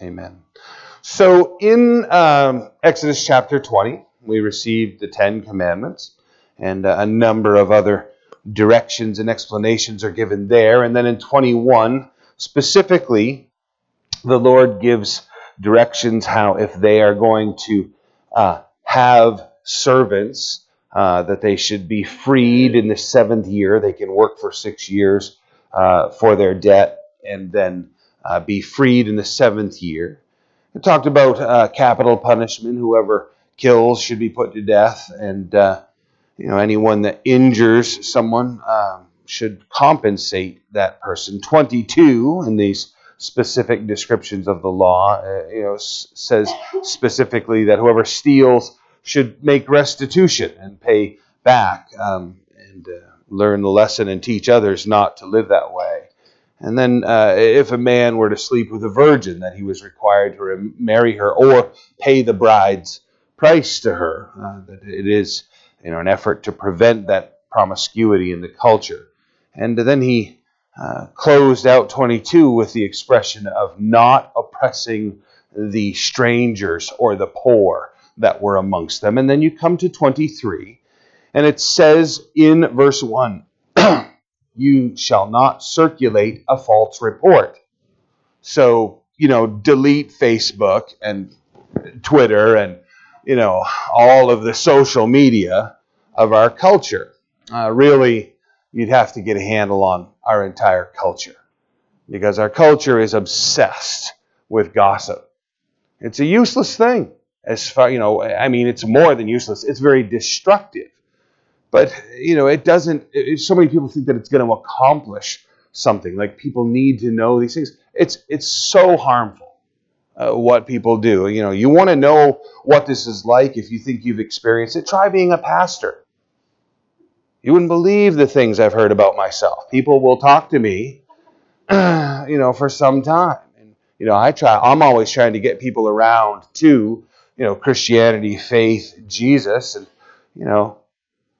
Amen. So in um, Exodus chapter 20, we received the Ten Commandments, and uh, a number of other directions and explanations are given there. And then in 21, specifically, the Lord gives directions how if they are going to uh, have servants, uh, that they should be freed in the seventh year. They can work for six years uh, for their debt and then uh, be freed in the seventh year. It talked about uh, capital punishment. Whoever kills should be put to death, and uh, you know anyone that injures someone um, should compensate that person. Twenty-two in these specific descriptions of the law, uh, you know, s- says specifically that whoever steals should make restitution and pay back, um, and uh, learn the lesson and teach others not to live that way. And then, uh, if a man were to sleep with a virgin, that he was required to marry her or pay the bride's price to her. Uh, that it is, you know, an effort to prevent that promiscuity in the culture. And then he uh, closed out 22 with the expression of not oppressing the strangers or the poor that were amongst them. And then you come to 23, and it says in verse 1 you shall not circulate a false report. So, you know, delete Facebook and Twitter and, you know, all of the social media of our culture. Uh, really, you'd have to get a handle on our entire culture because our culture is obsessed with gossip. It's a useless thing. As far, you know, I mean, it's more than useless, it's very destructive. But you know, it doesn't. It, so many people think that it's going to accomplish something. Like people need to know these things. It's it's so harmful uh, what people do. You know, you want to know what this is like. If you think you've experienced it, try being a pastor. You wouldn't believe the things I've heard about myself. People will talk to me, you know, for some time. And you know, I try. I'm always trying to get people around to you know Christianity, faith, Jesus, and you know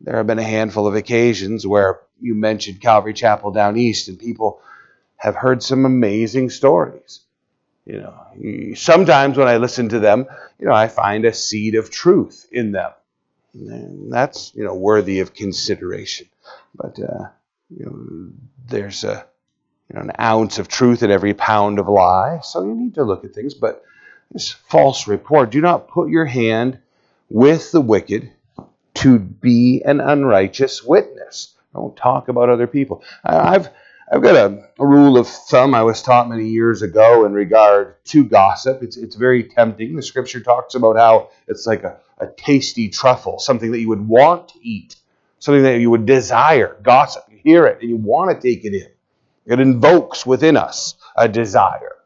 there have been a handful of occasions where you mentioned Calvary Chapel down east, and people have heard some amazing stories. You know, sometimes when I listen to them, you know, I find a seed of truth in them. And that's you know worthy of consideration. But uh, you know, there's a you know an ounce of truth in every pound of lie, so you need to look at things. But this false report: do not put your hand with the wicked to be an unrighteous witness. Don't talk about other people. I've I've got a, a, rule of thumb I was taught many years ago in regard to gossip. It's, it's very tempting. The scripture talks about how it's like a, a tasty truffle, something that you would want to eat, something that you would desire. Gossip, you hear it and you want to take it in. It invokes within us a desire.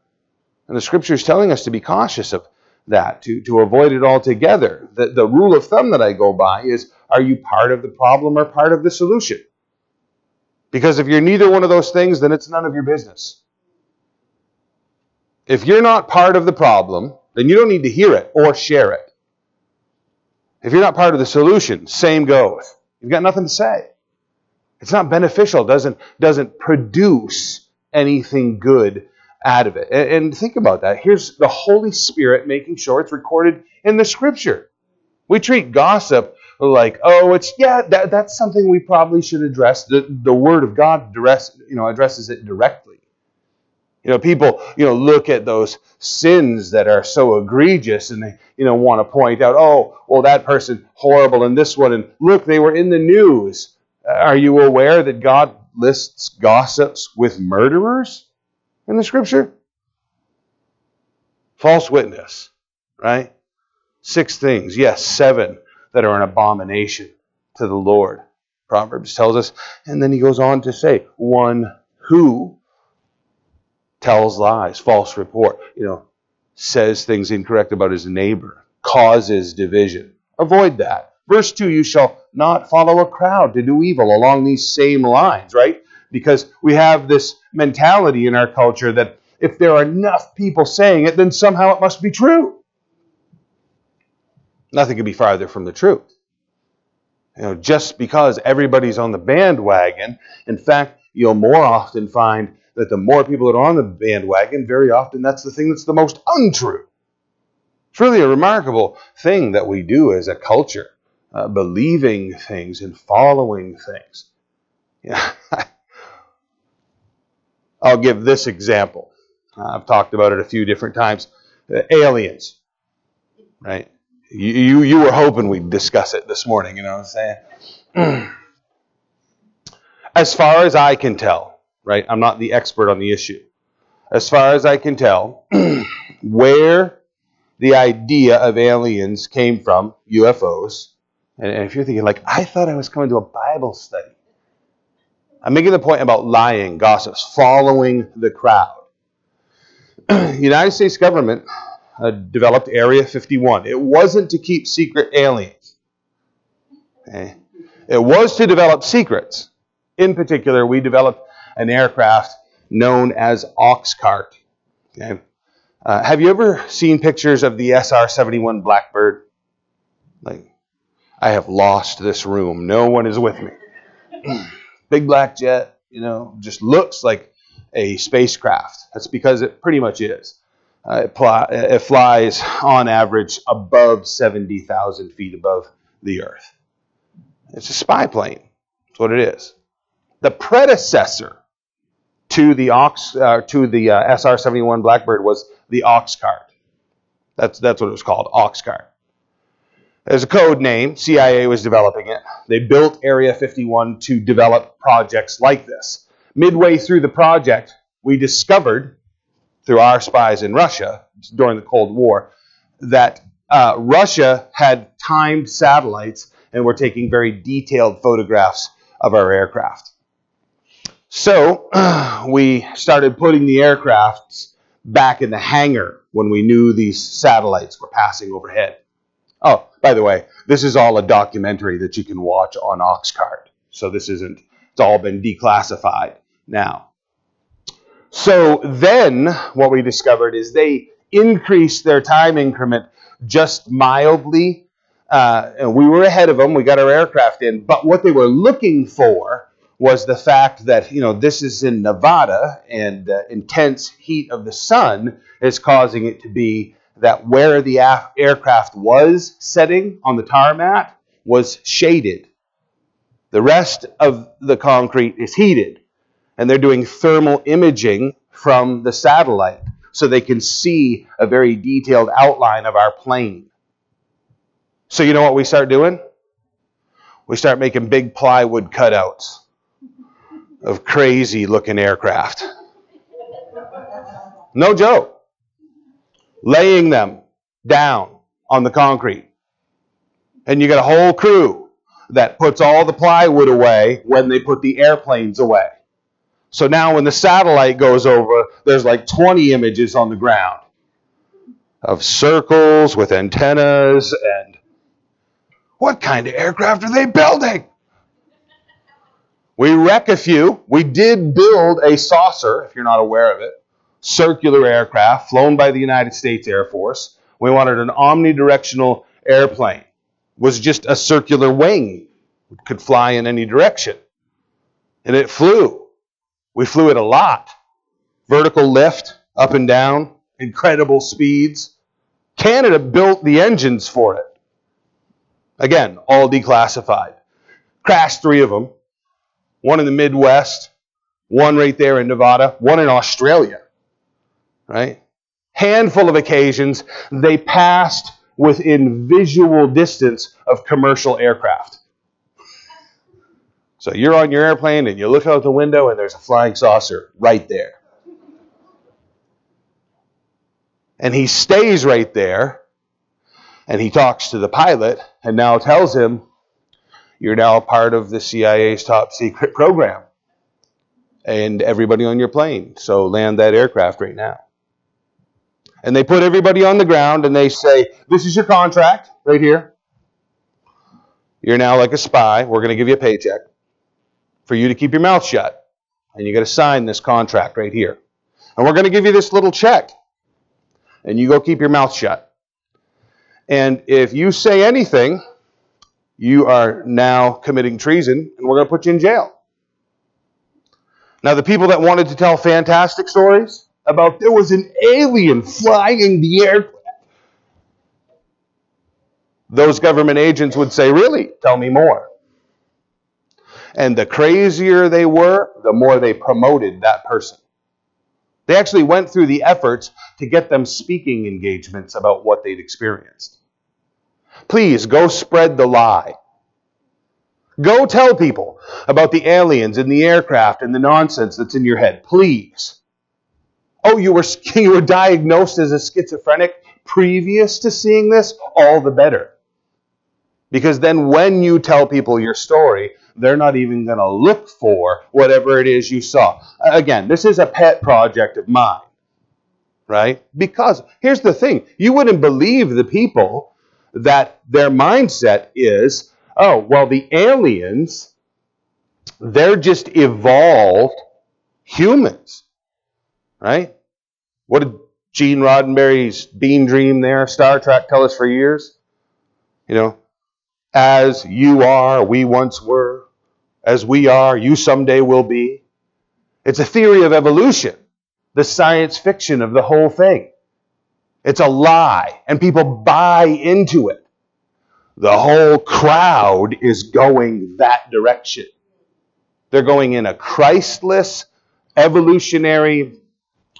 And the scripture is telling us to be cautious of that, to, to avoid it altogether. The, the rule of thumb that I go by is are you part of the problem or part of the solution? Because if you're neither one of those things, then it's none of your business. If you're not part of the problem, then you don't need to hear it or share it. If you're not part of the solution, same goes. You've got nothing to say. It's not beneficial, doesn't, doesn't produce anything good out of it. And, and think about that. Here's the Holy Spirit making sure it's recorded in the Scripture. We treat gossip like, oh, it's yeah, that, that's something we probably should address. The, the Word of God address, you know, addresses it directly. You know, people, you know, look at those sins that are so egregious and they, you know, want to point out, oh, well, that person horrible and this one, and look, they were in the news. Are you aware that God lists gossips with murderers? In the scripture? False witness, right? Six things, yes, seven that are an abomination to the Lord. Proverbs tells us, and then he goes on to say, one who tells lies, false report, you know, says things incorrect about his neighbor, causes division. Avoid that. Verse 2 You shall not follow a crowd to do evil along these same lines, right? Because we have this mentality in our culture that if there are enough people saying it, then somehow it must be true. Nothing could be farther from the truth. You know, just because everybody's on the bandwagon, in fact, you'll more often find that the more people that are on the bandwagon, very often that's the thing that's the most untrue. It's really a remarkable thing that we do as a culture, uh, believing things and following things. Yeah. I'll give this example. Uh, I've talked about it a few different times. Uh, aliens, right? You, you, you were hoping we'd discuss it this morning, you know what I'm saying? as far as I can tell, right? I'm not the expert on the issue. As far as I can tell, where the idea of aliens came from, UFOs, and, and if you're thinking, like, I thought I was coming to a Bible study. I'm making the point about lying, gossips, following the crowd. the United States government uh, developed Area 51. It wasn't to keep secret aliens. Okay? It was to develop secrets. In particular, we developed an aircraft known as Oxcart. Okay? Uh, have you ever seen pictures of the SR-71 Blackbird? Like, I have lost this room. No one is with me. Big black jet, you know, just looks like a spacecraft. That's because it pretty much is. Uh, it, pl- it, flies on average above 70,000 feet above the Earth. It's a spy plane. That's what it is. The predecessor to the Ox uh, to the uh, SR-71 Blackbird was the Oxcart. That's that's what it was called, Oxcart. As a code name, CIA was developing it. They built Area 51 to develop projects like this. Midway through the project, we discovered through our spies in Russia during the Cold War that uh, Russia had timed satellites and were taking very detailed photographs of our aircraft. So we started putting the aircrafts back in the hangar when we knew these satellites were passing overhead. Oh, by the way, this is all a documentary that you can watch on Oxcart. So this isn't, it's all been declassified now. So then what we discovered is they increased their time increment just mildly. Uh, and we were ahead of them. We got our aircraft in. But what they were looking for was the fact that, you know, this is in Nevada and uh, intense heat of the sun is causing it to be that where the aircraft was setting on the tarmac was shaded. The rest of the concrete is heated and they're doing thermal imaging from the satellite so they can see a very detailed outline of our plane. So, you know what we start doing? We start making big plywood cutouts of crazy looking aircraft. No joke. Laying them down on the concrete. And you got a whole crew that puts all the plywood away when they put the airplanes away. So now when the satellite goes over, there's like 20 images on the ground of circles with antennas and what kind of aircraft are they building? We wreck a few. We did build a saucer, if you're not aware of it, circular aircraft flown by the United States Air Force. We wanted an omnidirectional airplane. Was just a circular wing. It could fly in any direction. And it flew. We flew it a lot. Vertical lift, up and down, incredible speeds. Canada built the engines for it. Again, all declassified. Crashed three of them. One in the Midwest, one right there in Nevada, one in Australia. Right? Handful of occasions they passed within visual distance of commercial aircraft. So you're on your airplane and you look out the window and there's a flying saucer right there. And he stays right there and he talks to the pilot and now tells him, You're now part of the CIA's top secret program and everybody on your plane. So land that aircraft right now. And they put everybody on the ground and they say, This is your contract right here. You're now like a spy. We're going to give you a paycheck for you to keep your mouth shut. And you got to sign this contract right here. And we're going to give you this little check. And you go keep your mouth shut. And if you say anything, you are now committing treason and we're going to put you in jail. Now, the people that wanted to tell fantastic stories about there was an alien flying the aircraft. those government agents would say, Really? Tell me more. And the crazier they were, the more they promoted that person. They actually went through the efforts to get them speaking engagements about what they'd experienced. Please go spread the lie. Go tell people about the aliens and the aircraft and the nonsense that's in your head. Please. Oh, you were, you were diagnosed as a schizophrenic previous to seeing this? All the better. Because then when you tell people your story, they're not even going to look for whatever it is you saw. Again, this is a pet project of mine, right? Because here's the thing you wouldn't believe the people that their mindset is oh, well, the aliens, they're just evolved humans, right? What did Gene Roddenberry's Bean Dream there, Star Trek, tell us for years? You know, as you are, we once were. As we are, you someday will be. It's a theory of evolution, the science fiction of the whole thing. It's a lie, and people buy into it. The whole crowd is going that direction. They're going in a Christless, evolutionary,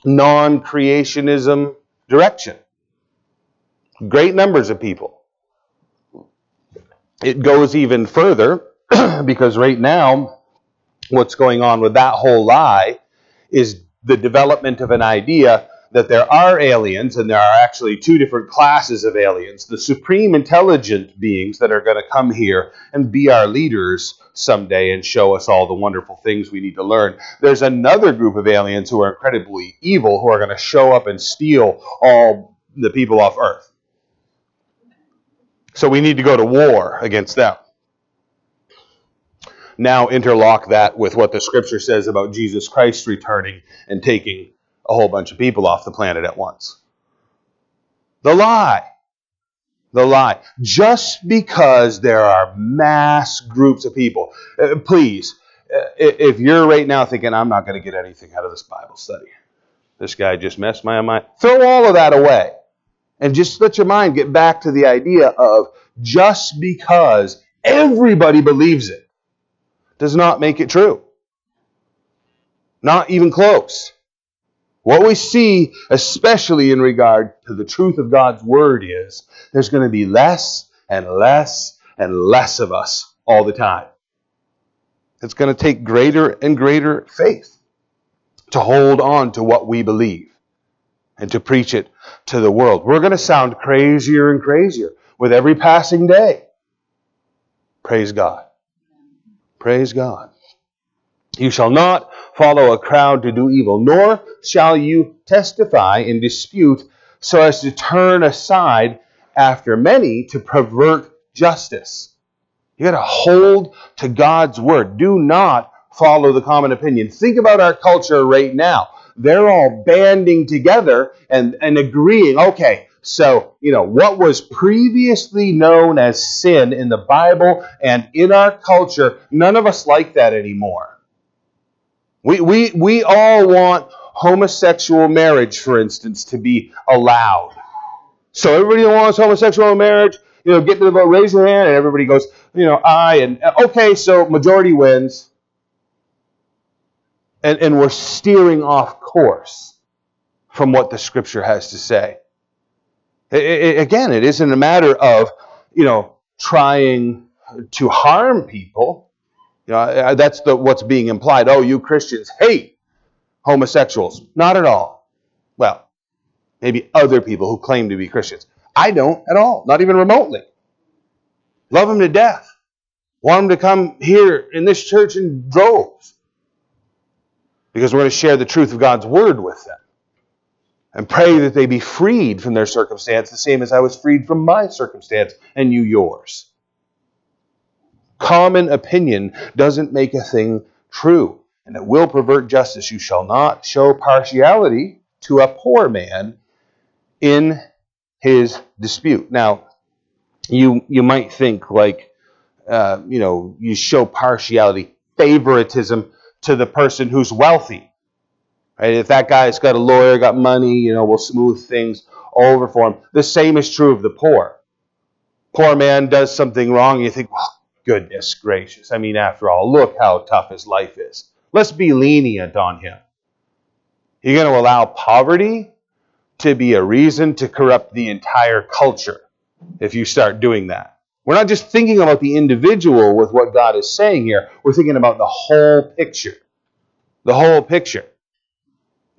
non creationism direction. Great numbers of people. It goes even further because right now, what's going on with that whole lie is the development of an idea that there are aliens, and there are actually two different classes of aliens the supreme intelligent beings that are going to come here and be our leaders someday and show us all the wonderful things we need to learn. There's another group of aliens who are incredibly evil who are going to show up and steal all the people off Earth. So we need to go to war against them. Now interlock that with what the scripture says about Jesus Christ returning and taking a whole bunch of people off the planet at once. The lie. The lie. Just because there are mass groups of people, uh, please, uh, if you're right now thinking, I'm not going to get anything out of this Bible study, this guy just messed my mind, throw all of that away. And just let your mind get back to the idea of just because everybody believes it does not make it true. Not even close. What we see, especially in regard to the truth of God's Word, is there's going to be less and less and less of us all the time. It's going to take greater and greater faith to hold on to what we believe and to preach it to the world. We're going to sound crazier and crazier with every passing day. Praise God. Praise God. You shall not follow a crowd to do evil, nor shall you testify in dispute so as to turn aside after many to pervert justice. You got to hold to God's word. Do not follow the common opinion. Think about our culture right now. They're all banding together and, and agreeing, okay, so, you know, what was previously known as sin in the Bible and in our culture, none of us like that anymore. We, we, we all want homosexual marriage, for instance, to be allowed. So everybody wants homosexual marriage, you know, get to the vote, raise your hand, and everybody goes, you know, aye, and okay, so majority wins. And, and we're steering off course from what the scripture has to say. It, it, again, it isn't a matter of, you know, trying to harm people. You know, that's the, what's being implied. Oh, you Christians hate homosexuals. Not at all. Well, maybe other people who claim to be Christians. I don't at all, not even remotely. Love them to death. Want them to come here in this church in droves. Because we're going to share the truth of God's word with them and pray that they be freed from their circumstance, the same as I was freed from my circumstance and you yours. Common opinion doesn't make a thing true, and it will pervert justice. You shall not show partiality to a poor man in his dispute. Now, you you might think like uh, you know you show partiality, favoritism to the person who's wealthy. Right? If that guy's got a lawyer, got money, you know, we'll smooth things over for him. The same is true of the poor. Poor man does something wrong, you think, well, goodness gracious. I mean, after all, look how tough his life is. Let's be lenient on him. You're going to allow poverty to be a reason to corrupt the entire culture if you start doing that. We're not just thinking about the individual with what God is saying here, we're thinking about the whole picture. The whole picture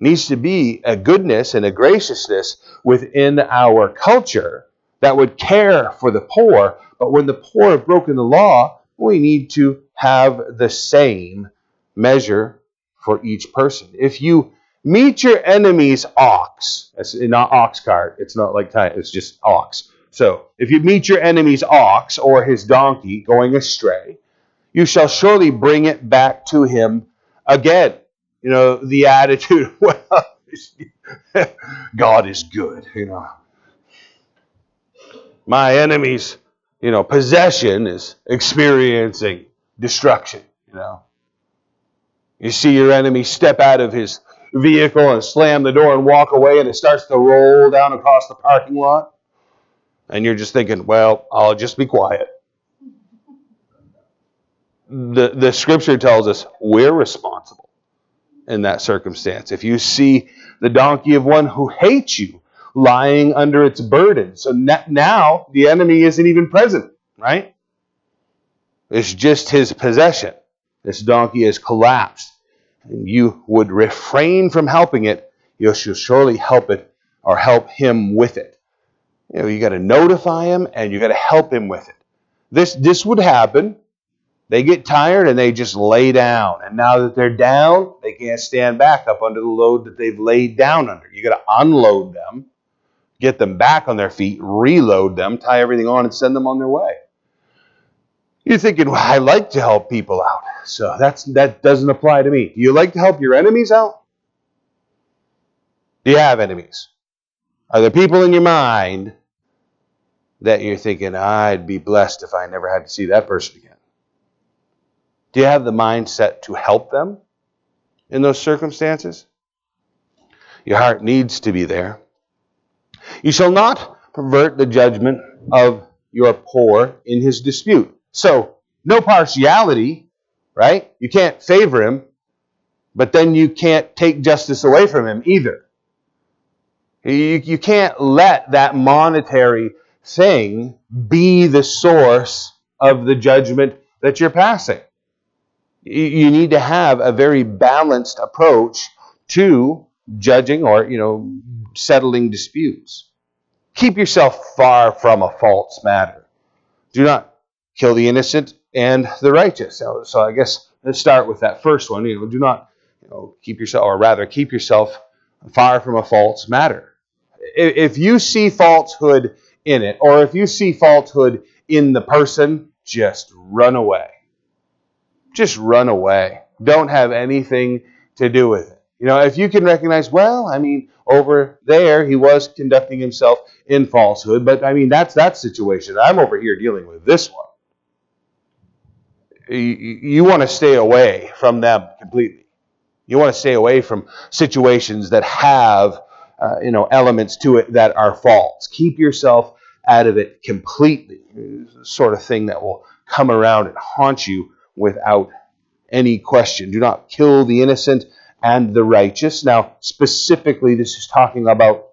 needs to be a goodness and a graciousness within our culture that would care for the poor. But when the poor have broken the law, we need to have the same measure for each person. If you meet your enemy's ox, it's not ox cart, it's not like it's just ox. So if you meet your enemy's ox or his donkey going astray, you shall surely bring it back to him again you know, the attitude, well, God is good, you know. My enemy's, you know, possession is experiencing destruction, you know. You see your enemy step out of his vehicle and slam the door and walk away, and it starts to roll down across the parking lot. And you're just thinking, well, I'll just be quiet. The, the scripture tells us we're responsible in that circumstance. If you see the donkey of one who hates you lying under its burden, so now the enemy isn't even present, right? It's just his possession. This donkey has collapsed, and you would refrain from helping it. You should surely help it or help him with it. You know, you got to notify him and you got to help him with it. This this would happen they get tired and they just lay down. And now that they're down, they can't stand back up under the load that they've laid down under. You got to unload them, get them back on their feet, reload them, tie everything on, and send them on their way. You're thinking, well, I like to help people out. So that's that doesn't apply to me. Do you like to help your enemies out? Do you have enemies? Are there people in your mind that you're thinking, I'd be blessed if I never had to see that person again? Do you have the mindset to help them in those circumstances? Your heart needs to be there. You shall not pervert the judgment of your poor in his dispute. So, no partiality, right? You can't favor him, but then you can't take justice away from him either. You, you can't let that monetary thing be the source of the judgment that you're passing you need to have a very balanced approach to judging or you know settling disputes keep yourself far from a false matter. Do not kill the innocent and the righteous. So, so i guess let's start with that first one. You know do not you know keep yourself or rather keep yourself far from a false matter. If you see falsehood in it or if you see falsehood in the person just run away. Just run away. Don't have anything to do with it. You know, if you can recognize, well, I mean, over there he was conducting himself in falsehood, but I mean, that's that situation. I'm over here dealing with this one. You, you want to stay away from them completely. You want to stay away from situations that have, uh, you know, elements to it that are false. Keep yourself out of it completely. Sort of thing that will come around and haunt you without any question. Do not kill the innocent and the righteous. Now, specifically, this is talking about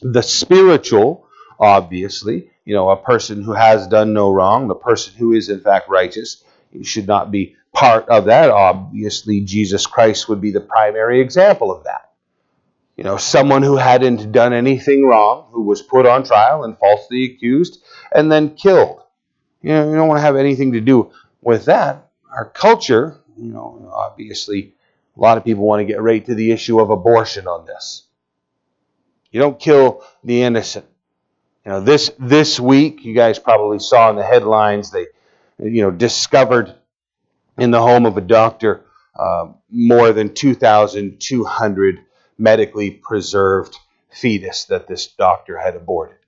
the spiritual, obviously. You know, a person who has done no wrong, the person who is in fact righteous, should not be part of that. Obviously, Jesus Christ would be the primary example of that. You know, someone who hadn't done anything wrong, who was put on trial and falsely accused and then killed. You know, you don't want to have anything to do with that, our culture, you know, obviously, a lot of people want to get right to the issue of abortion on this. You don't kill the innocent. You know, this this week, you guys probably saw in the headlines they, you know, discovered in the home of a doctor uh, more than 2,200 medically preserved fetus that this doctor had aborted.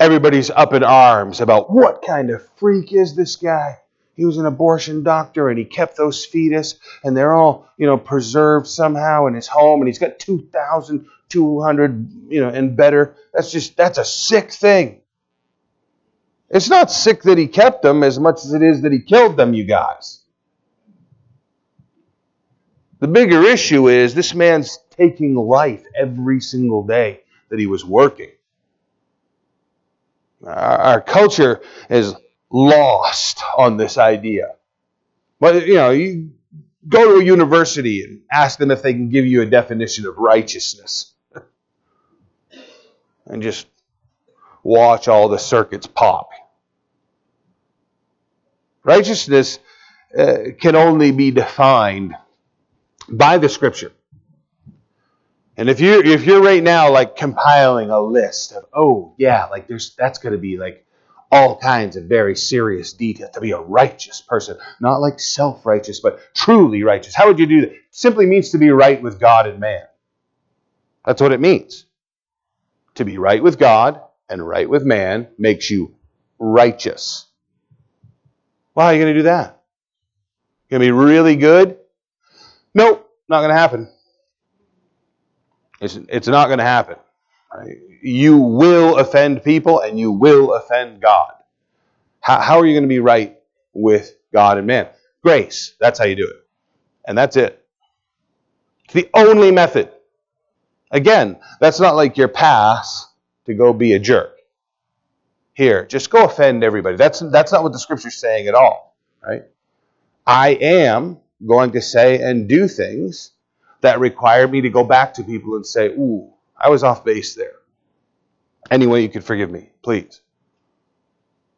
everybody's up in arms about what kind of freak is this guy? He was an abortion doctor and he kept those fetus and they're all, you know, preserved somehow in his home and he's got 2,200, you know, and better. That's just, that's a sick thing. It's not sick that he kept them as much as it is that he killed them, you guys. The bigger issue is this man's taking life every single day that he was working. Our, culture is lost on this idea. But, you know, you go to a university and ask them if they can give you a definition of righteousness. and just watch all the circuits pop. Righteousness uh, can only be defined by the scripture. And if you if you're right now like compiling a list of oh yeah like there's that's going to be like all kinds of very serious detail to be a righteous person, not like self-righteous but truly righteous. How would you do that? It simply means to be right with God and man. That's what it means. To be right with God and right with man makes you righteous. Well, how are you going to do that? you Going to be really good? Nope, not going to happen. It's, it's not going to happen. You will offend people and you will offend God. How, how are you going to be right with God and man? Grace. That's how you do it. And that's it. It's the only method. Again, that's not like your pass to go be a jerk. Here, just go offend everybody. That's, that's not what the scripture's saying at all, right? I am going to say and do things that require me to go back to people and say, Ooh, I was off base there. Anyway, you could forgive me, please.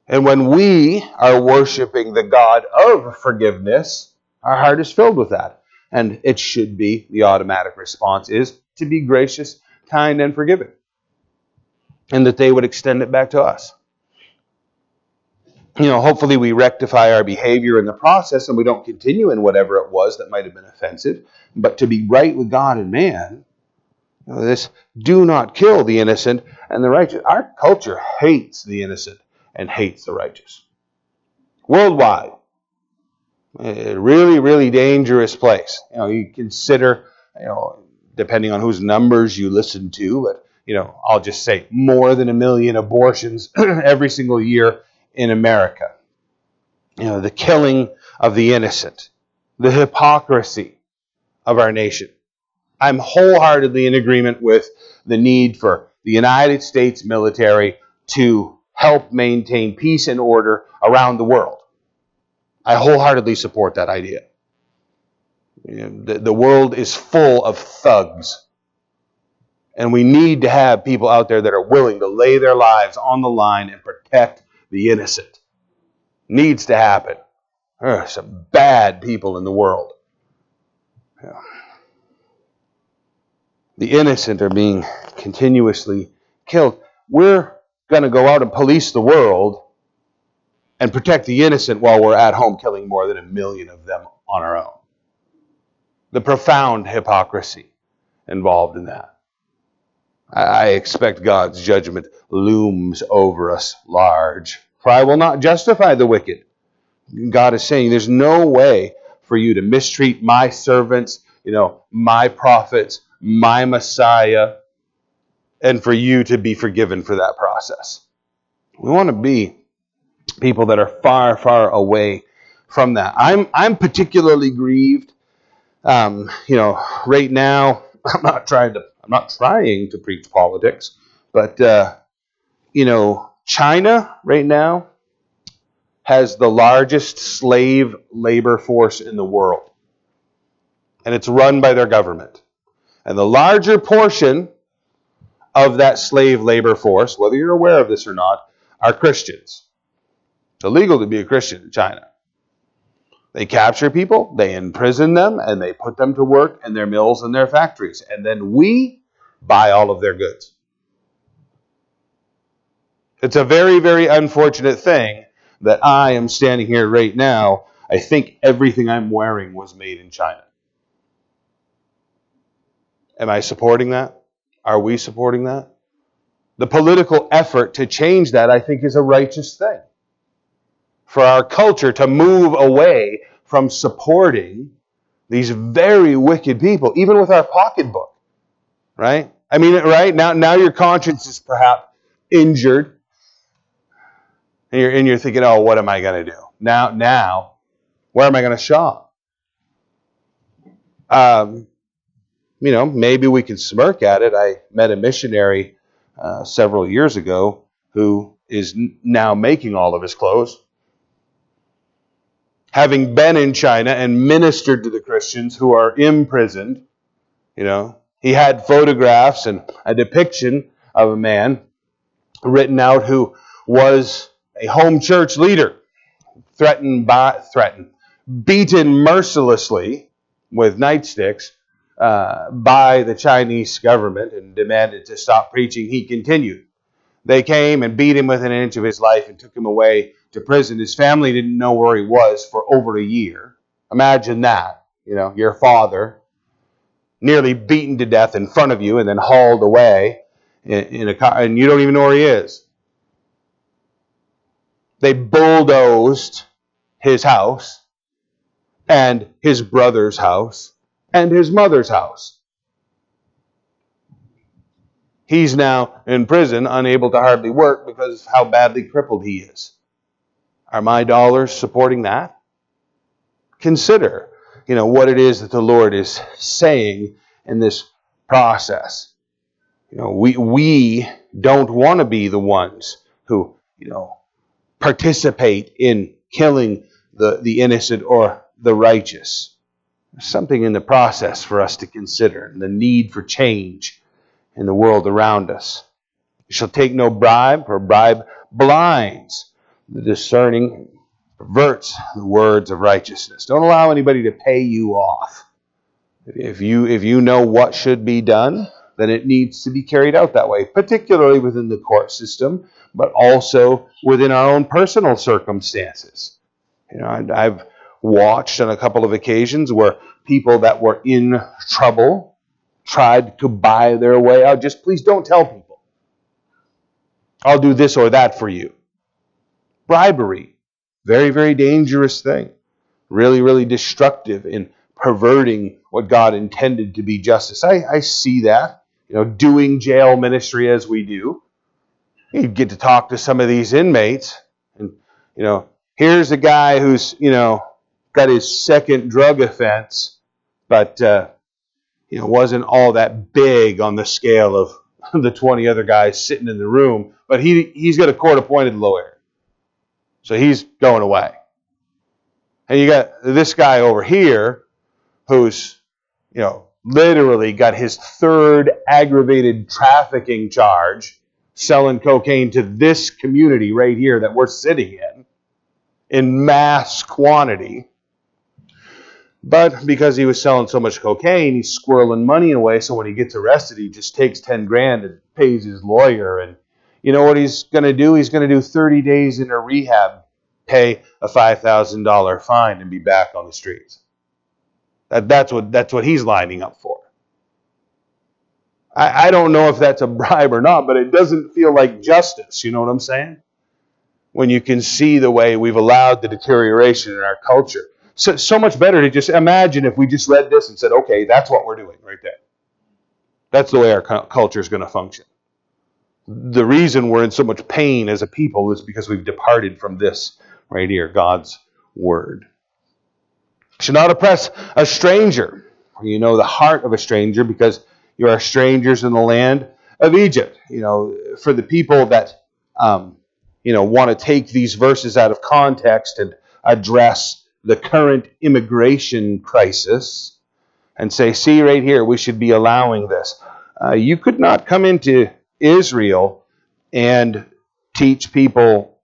And when we are worshiping the God of forgiveness, our heart is filled with that. And it should be, the automatic response is to be gracious, kind, and forgiving. And that they would extend it back to us you know, hopefully we rectify our behavior in the process and we don't continue in whatever it was that might have been offensive. But to be right with God and man, you know, this do not kill the innocent and the righteous. Our culture hates the innocent and hates the righteous. Worldwide. A really, really dangerous place. You know, you consider, you know, depending on whose numbers you listen to, but you know, I'll just say more than a million abortions every single year in America. You know, the killing of the innocent, the hypocrisy of our nation. I'm wholeheartedly in agreement with the need for the United States military to help maintain peace and order around the world. I wholeheartedly support that idea. The, the world is full of thugs. And we need to have people out there that are willing to lay their lives on the line and protect the innocent. Needs to happen. There are some bad people in the world. Yeah. The innocent are being continuously killed. We're going to go out and police the world and protect the innocent while we're at home killing more than a million of them on our own. The profound hypocrisy involved in that. I expect God's judgment looms over us large. For I will not justify the wicked. God is saying there's no way for you to mistreat my servants, you know, my prophets, my Messiah, and for you to be forgiven for that process. We want to be people that are far, far away from that. I'm I'm particularly grieved. Um, you know, right now, I'm not trying to I'm not trying to preach politics, but uh, you know, China right now has the largest slave labor force in the world, and it's run by their government. And the larger portion of that slave labor force, whether you're aware of this or not, are Christians. It's illegal to be a Christian in China. They capture people, they imprison them, and they put them to work in their mills and their factories. And then we buy all of their goods. It's a very, very unfortunate thing that I am standing here right now. I think everything I'm wearing was made in China. Am I supporting that? Are we supporting that? The political effort to change that, I think, is a righteous thing for our culture to move away from supporting these very wicked people, even with our pocketbook, right? I mean, right now, now your conscience is perhaps injured, and you're and you're thinking, oh, what am I going to do now? Now, where am I going to shop? Um, you know, maybe we can smirk at it. I met a missionary uh, several years ago who is now making all of his clothes having been in China and ministered to the Christians who are imprisoned, you know, he had photographs and a depiction of a man written out who was a home church leader, threatened by threatened, beaten mercilessly with nightsticks uh, by the Chinese government and demanded to stop preaching. He continued. They came and beat him within an inch of his life and took him away to prison. His family didn't know where he was for over a year. Imagine that. You know, your father nearly beaten to death in front of you and then hauled away in, in a car, and you don't even know where he is. They bulldozed his house and his brother's house and his mother's house. He's now in prison, unable to hardly work because of how badly crippled he is. Are my dollars supporting that? Consider, you know, what it is that the Lord is saying in this process. You know, we we don't want to be the ones who, you know, participate in killing the, the innocent or the righteous. There's something in the process for us to consider, the need for change in the world around us. You shall take no bribe, for bribe blinds the discerning, perverts the words of righteousness. Don't allow anybody to pay you off. If you if you know what should be done, then it needs to be carried out that way, particularly within the court system, but also within our own personal circumstances. You know, I've watched on a couple of occasions where people that were in trouble tried to buy their way out. Just please don't tell people. I'll do this or that for you. Bribery, very, very dangerous thing. Really, really destructive in perverting what God intended to be justice. I, I see that. You know, doing jail ministry as we do. You get to talk to some of these inmates, and you know, here's a guy who's you know got his second drug offense, but uh, you know, wasn't all that big on the scale of the 20 other guys sitting in the room, but he, he's got a court appointed lawyer. So he's going away. And you got this guy over here who's, you know, literally got his third aggravated trafficking charge selling cocaine to this community right here that we're sitting in in mass quantity. But because he was selling so much cocaine, he's squirreling money away. So when he gets arrested, he just takes 10 grand and pays his lawyer. And you know what he's going to do? He's going to do 30 days in a rehab, pay a $5,000 fine, and be back on the streets. That, that's, what, that's what he's lining up for. I, I don't know if that's a bribe or not, but it doesn't feel like justice. You know what I'm saying? When you can see the way we've allowed the deterioration in our culture so, so much better to just imagine if we just read this and said, okay, that's what we're doing right there. That's the way our culture is going to function. The reason we're in so much pain as a people is because we've departed from this right here, God's word. Should not oppress a stranger. You know the heart of a stranger because you are strangers in the land of Egypt. You know, for the people that um, you know want to take these verses out of context and address the current immigration crisis and say, see right here, we should be allowing this. Uh, you could not come into Israel and teach people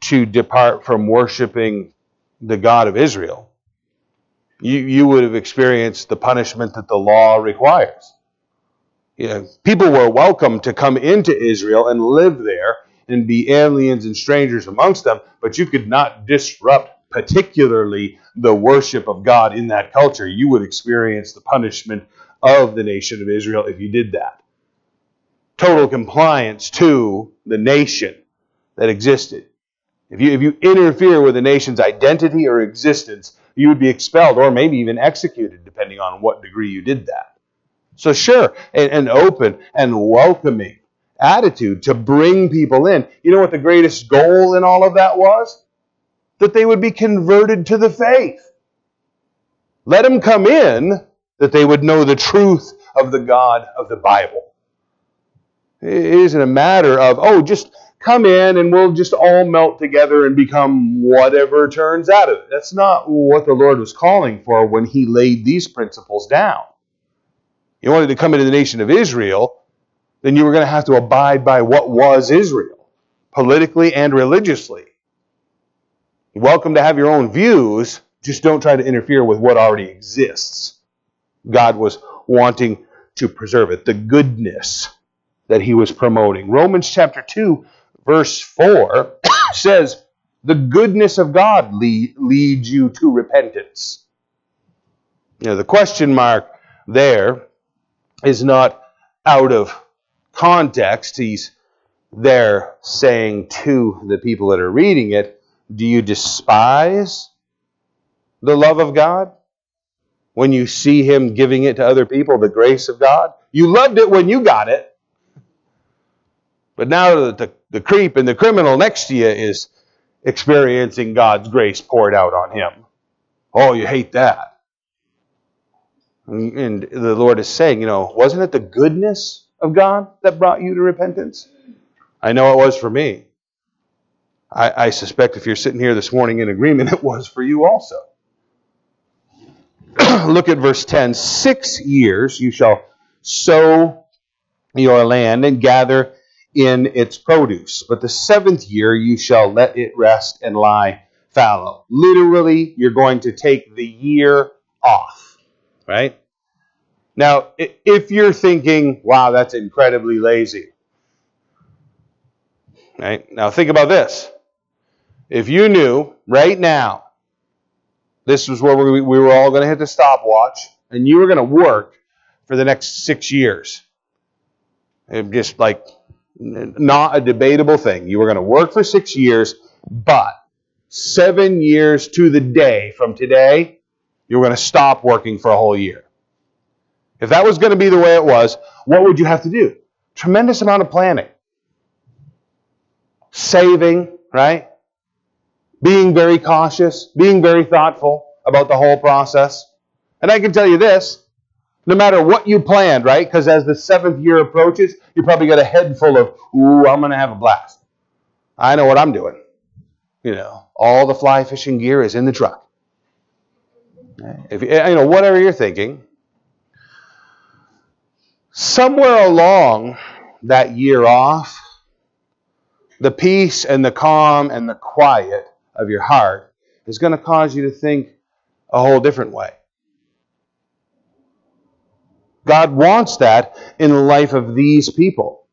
to depart from worshiping the God of Israel. You, you would have experienced the punishment that the law requires. You know, people were welcome to come into Israel and live there and be aliens and strangers amongst them, but you could not disrupt particularly the worship of God in that culture, you would experience the punishment of the nation of Israel if you did that. Total compliance to the nation that existed If you, if you interfere with a nation's identity or existence, you would be expelled or maybe even executed, depending on what degree you did that. So, sure, an, an open and welcoming attitude to bring people in. You know what the greatest goal in all of that was? That they would be converted to the faith. Let them come in that they would know the truth of the God of the Bible. It isn't a matter of, oh, just come in and we'll just all melt together and become whatever turns out of it. That's not what the Lord was calling for when He laid these principles down. You wanted to come into the nation of Israel, then you were going to have to abide by what was Israel, politically and religiously. Welcome to have your own views, just don't try to interfere with what already exists. God was wanting to preserve it, the goodness that he was promoting. Romans chapter 2, verse 4 says, The goodness of God lead, leads you to repentance. You know, the question mark there is not out of context. He's there saying to the people that are reading it, Do you despise the love of God? When you see Him giving it to other people, the grace of God? You loved it when you got it. But now that the, the creep and the criminal next to you is experiencing God's grace poured out on him. Oh, you hate that. And the Lord is saying, you know, wasn't it the goodness of God that brought you to repentance? I know it was for me. I, I suspect if you're sitting here this morning in agreement, it was for you also. Look at verse 10. Six years you shall sow your land and gather in its produce. But the seventh year you shall let it rest and lie fallow. Literally, you're going to take the year off, right? Now, if you're thinking, wow, that's incredibly lazy, right? Now, think about this. If you knew right now, this was where we, were all going to hit the stopwatch, and you were going to work for the next six years, just like not a debatable thing. You were going to work for six years, but seven years to the day from today, you were going to stop working for a whole year. If that was going to be the way it was, what would you have to do? Tremendous amount of planning, saving, right? Being very cautious, being very thoughtful about the whole process. And I can tell you this no matter what you planned, right? Because as the seventh year approaches, you probably got a head full of, ooh, I'm going to have a blast. I know what I'm doing. You know, all the fly fishing gear is in the truck. If you, you know, whatever you're thinking, somewhere along that year off, the peace and the calm and the quiet of your heart is going to cause you to think a whole different way. God wants that in the life of these people.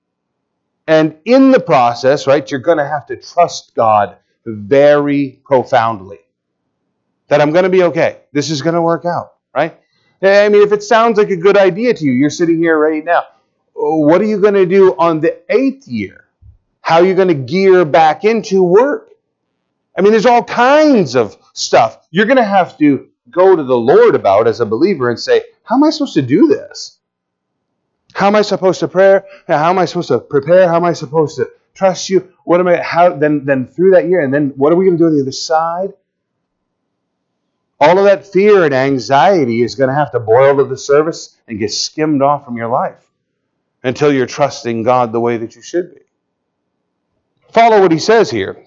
And in the process, right, you're going to have to trust God very profoundly. That I'm going to be okay. This is going to work out, right? I mean, if it sounds like a good idea to you, you're sitting here right now. What are you going to do on the eighth year? How are you going to gear back into work? I mean, there's all kinds of stuff. You're going to have to go to the Lord about as a believer and say, How am I supposed to do this? How am I supposed to pray? How am I supposed to prepare? How am I supposed to trust you? What am I how then then through that year and then what are we going to do on the other side? All of that fear and anxiety is going to have to boil to the surface and get skimmed off from your life until you're trusting God the way that you should be. Follow what he says here.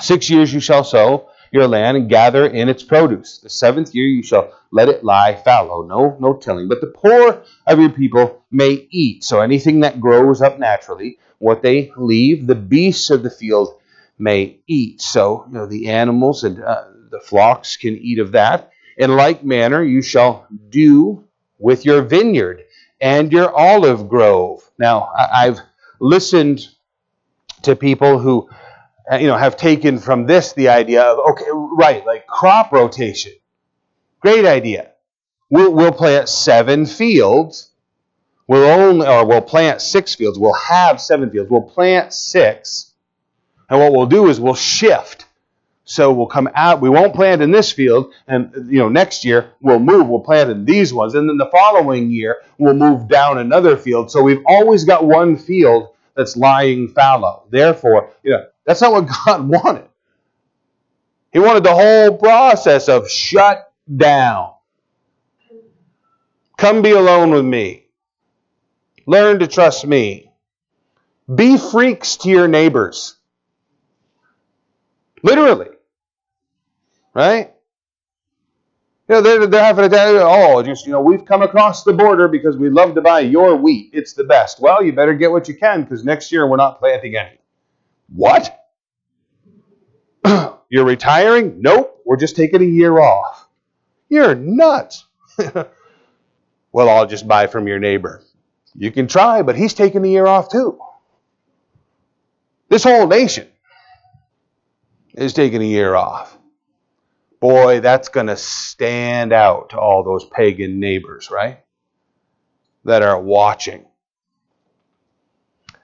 Six years you shall sow, your land and gather in its produce. The seventh year you shall let it lie fallow, no, no tilling. But the poor of your people may eat. So anything that grows up naturally, what they leave, the beasts of the field may eat. So you know the animals and uh, the flocks can eat of that. In like manner you shall do with your vineyard and your olive grove. Now I've listened to people who you know, have taken from this the idea of, okay, right, like crop rotation. Great idea. We'll, we'll plant seven fields. We'll only, or we'll plant six fields. We'll have seven fields. We'll plant six. And what we'll do is we'll shift. So we'll come out, we won't plant in this field, and you know, next year we'll move, we'll plant in these ones, and then the following year we'll move down another field. So we've always got one field that's lying fallow. Therefore, you know, that's not what God wanted. He wanted the whole process of shut down. Come be alone with me. Learn to trust me. Be freaks to your neighbors. Literally. Right? You know, they're, they're having a day, oh, just, you know, we've come across the border because we love to buy your wheat. It's the best. Well, you better get what you can because next year we're not planting any. What? You're retiring? Nope, we're just taking a year off. You're nuts. well, I'll just buy from your neighbor. You can try, but he's taking a year off too. This whole nation is taking a year off. Boy, that's going to stand out to all those pagan neighbors, right? That are watching.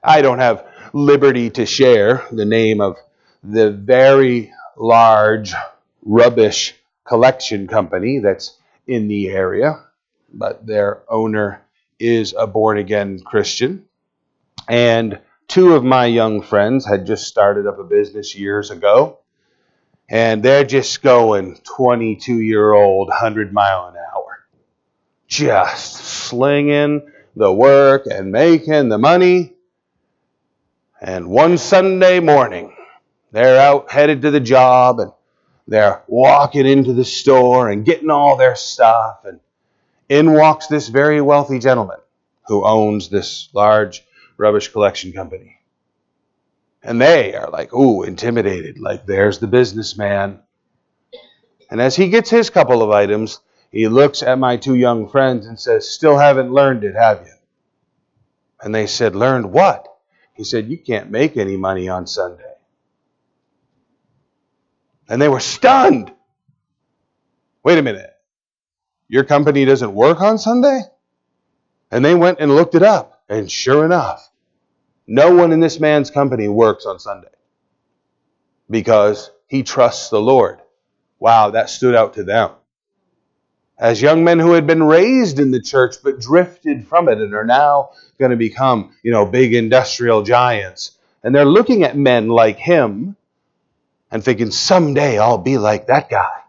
I don't have liberty to share the name of the very large rubbish collection company that's in the area, but their owner is a born again Christian. And two of my young friends had just started up a business years ago, and they're just going 22 year old, 100 mile an hour, just slinging the work and making the money. And one Sunday morning, they're out headed to the job and they're walking into the store and getting all their stuff. And in walks this very wealthy gentleman who owns this large rubbish collection company. And they are like, ooh, intimidated, like there's the businessman. And as he gets his couple of items, he looks at my two young friends and says, Still haven't learned it, have you? And they said, Learned what? He said, You can't make any money on Sunday. And they were stunned. Wait a minute. Your company doesn't work on Sunday? And they went and looked it up. And sure enough, no one in this man's company works on Sunday because he trusts the Lord. Wow, that stood out to them. As young men who had been raised in the church but drifted from it and are now going to become, you know, big industrial giants. And they're looking at men like him and thinking, someday I'll be like that guy.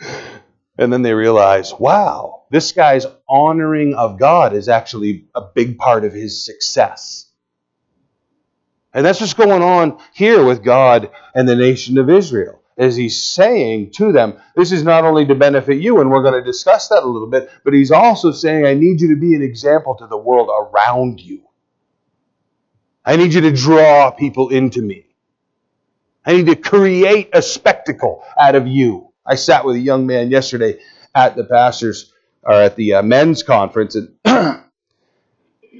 and then they realize, wow, this guy's honoring of God is actually a big part of his success. And that's what's going on here with God and the nation of Israel. As he's saying to them, this is not only to benefit you, and we're going to discuss that a little bit, but he's also saying, I need you to be an example to the world around you. I need you to draw people into me. I need to create a spectacle out of you. I sat with a young man yesterday at the pastors or at the uh, men's conference, and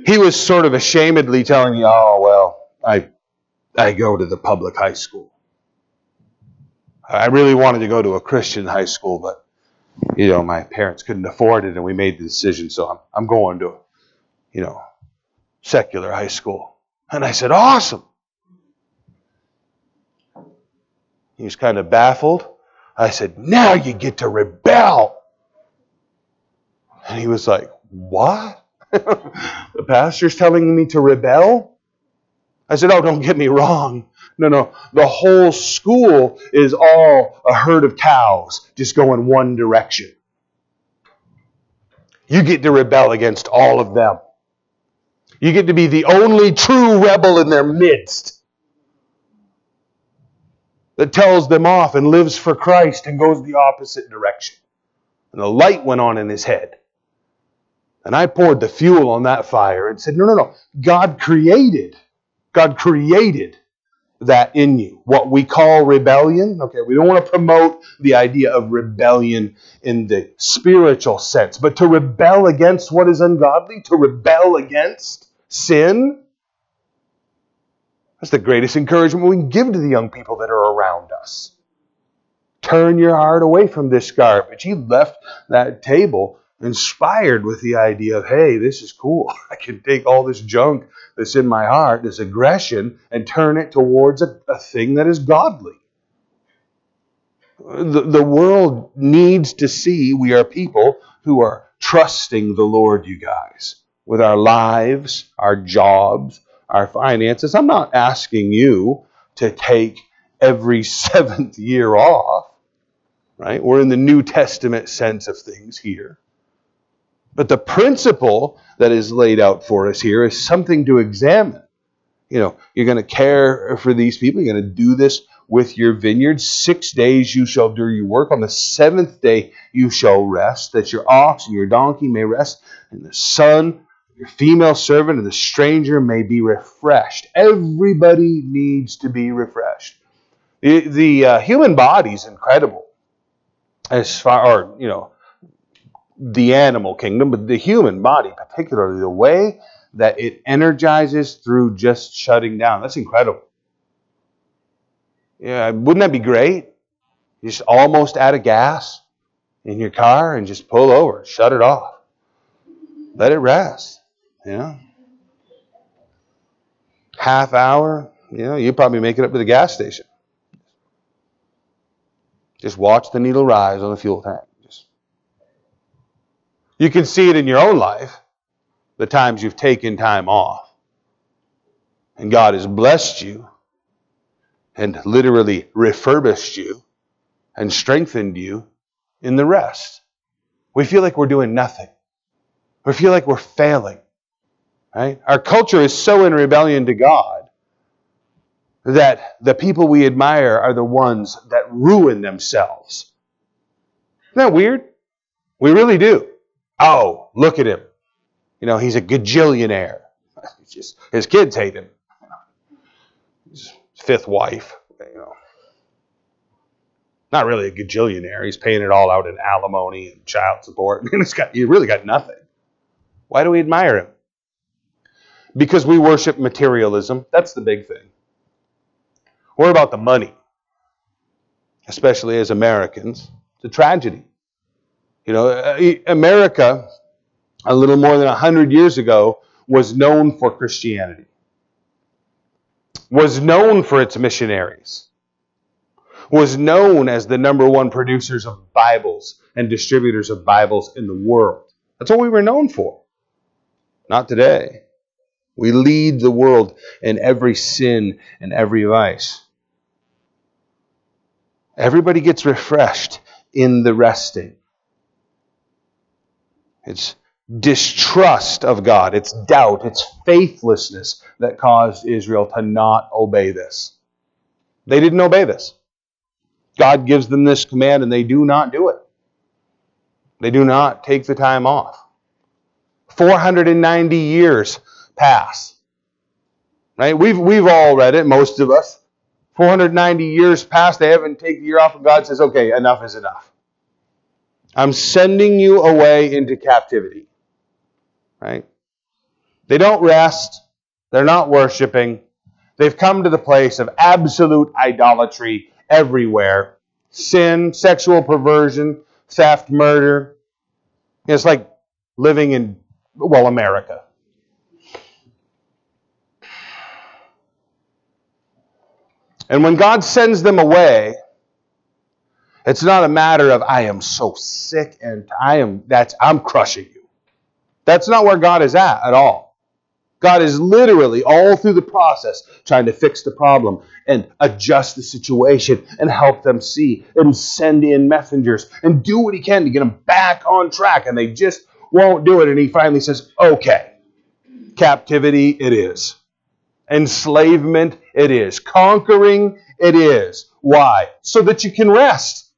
he was sort of ashamedly telling me, "Oh well, I I go to the public high school. I really wanted to go to a Christian high school, but you know my parents couldn't afford it, and we made the decision. So I'm I'm going to, you know, secular high school." And I said, "Awesome." He was kind of baffled. I said, Now you get to rebel. And he was like, What? the pastor's telling me to rebel? I said, Oh, don't get me wrong. No, no. The whole school is all a herd of cows just going one direction. You get to rebel against all of them. You get to be the only true rebel in their midst that tells them off and lives for Christ and goes the opposite direction. And the light went on in his head. And I poured the fuel on that fire and said, No, no, no. God created, God created that in you. What we call rebellion. Okay, we don't want to promote the idea of rebellion in the spiritual sense, but to rebel against what is ungodly, to rebel against sin, that's the greatest encouragement we can give to the young people that are around us. Turn your heart away from this garbage. He left that table inspired with the idea of, hey, this is cool. I can take all this junk that's in my heart, this aggression, and turn it towards a, a thing that is godly. The, the world needs to see we are people who are trusting the Lord, you guys, with our lives, our jobs, our finances. I'm not asking you to take every seventh year off, right? We're in the New Testament sense of things here. But the principle that is laid out for us here is something to examine. You know, you're going to care for these people, you're going to do this with your vineyard. Six days you shall do your work. On the seventh day you shall rest, that your ox and your donkey may rest, and the son, your female servant, and the stranger may be refreshed. Everybody needs to be refreshed. The, the uh, human body is incredible as far, or, you know, the animal kingdom, but the human body, particularly the way that it energizes through just shutting down. That's incredible. Yeah, wouldn't that be great? You're just almost out of gas in your car and just pull over, shut it off. Let it rest. Know? Half hour, you know, you probably make it up to the gas station. Just watch the needle rise on the fuel tank. Just. You can see it in your own life, the times you've taken time off. And God has blessed you and literally refurbished you and strengthened you in the rest. We feel like we're doing nothing. We feel like we're failing. Right? Our culture is so in rebellion to God that the people we admire are the ones that ruin themselves. Isn't that weird? We really do. Oh, look at him. You know, he's a gajillionaire. Just, his kids hate him His fifth wife. You know, not really a gajillionaire. He's paying it all out in alimony and child support. He's got he really got nothing. Why do we admire him? Because we worship materialism. That's the big thing. We're about the money, especially as Americans. It's a tragedy. You know, uh, America, a little more than 100 years ago, was known for Christianity was known for its missionaries, was known as the number one producers of Bibles and distributors of Bibles in the world. That's what we were known for. Not today. We lead the world in every sin and every vice. Everybody gets refreshed in the resting. It's distrust of God, it's doubt, it's faithlessness that caused Israel to not obey this. They didn't obey this. God gives them this command and they do not do it. They do not take the time off. 490 years pass. Right? We've, we've all read it, most of us. 490 years pass, they haven't taken the year off, and God says, okay, enough is enough. I'm sending you away into captivity. Right? They don't rest. They're not worshiping. They've come to the place of absolute idolatry everywhere sin, sexual perversion, theft, murder. It's like living in, well, America. And when God sends them away, it's not a matter of I am so sick and I am that's I'm crushing you. That's not where God is at at all. God is literally all through the process trying to fix the problem and adjust the situation and help them see and send in messengers and do what he can to get them back on track. And they just won't do it. And he finally says, okay, captivity it is. Enslavement it is. Conquering it is. Why? So that you can rest.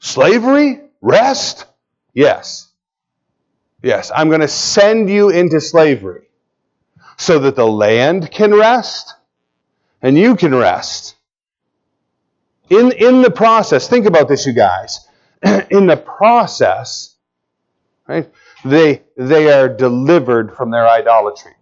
Slavery? Rest? Yes. Yes, I'm going to send you into slavery so that the land can rest and you can rest. In, in the process, think about this, you guys. in the process, right, they, they are delivered from their idolatry.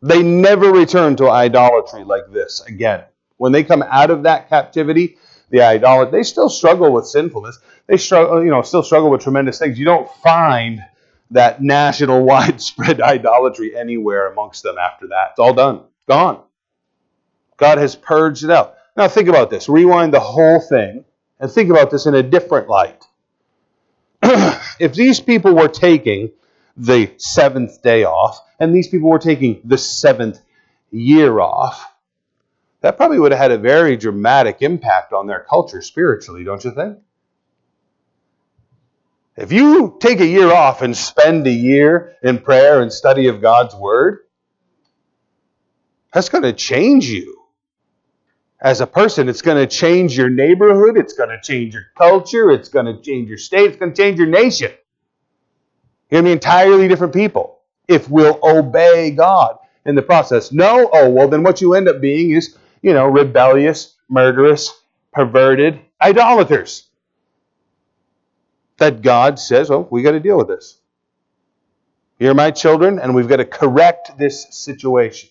They never return to idolatry like this again. When they come out of that captivity, the idolatry. They still struggle with sinfulness. They struggle, you know, still struggle with tremendous things. You don't find that national widespread idolatry anywhere amongst them after that. It's all done, gone. God has purged it out. Now think about this. Rewind the whole thing and think about this in a different light. if these people were taking the seventh day off and these people were taking the seventh year off, that probably would have had a very dramatic impact on their culture spiritually, don't you think? If you take a year off and spend a year in prayer and study of God's Word, that's going to change you as a person. It's going to change your neighborhood. It's going to change your culture. It's going to change your state. It's going to change your nation. You're going to be entirely different people if we'll obey God in the process. No, oh, well, then what you end up being is, you know, rebellious, murderous, perverted idolaters. That God says, well, we got to deal with this. You're my children, and we've got to correct this situation.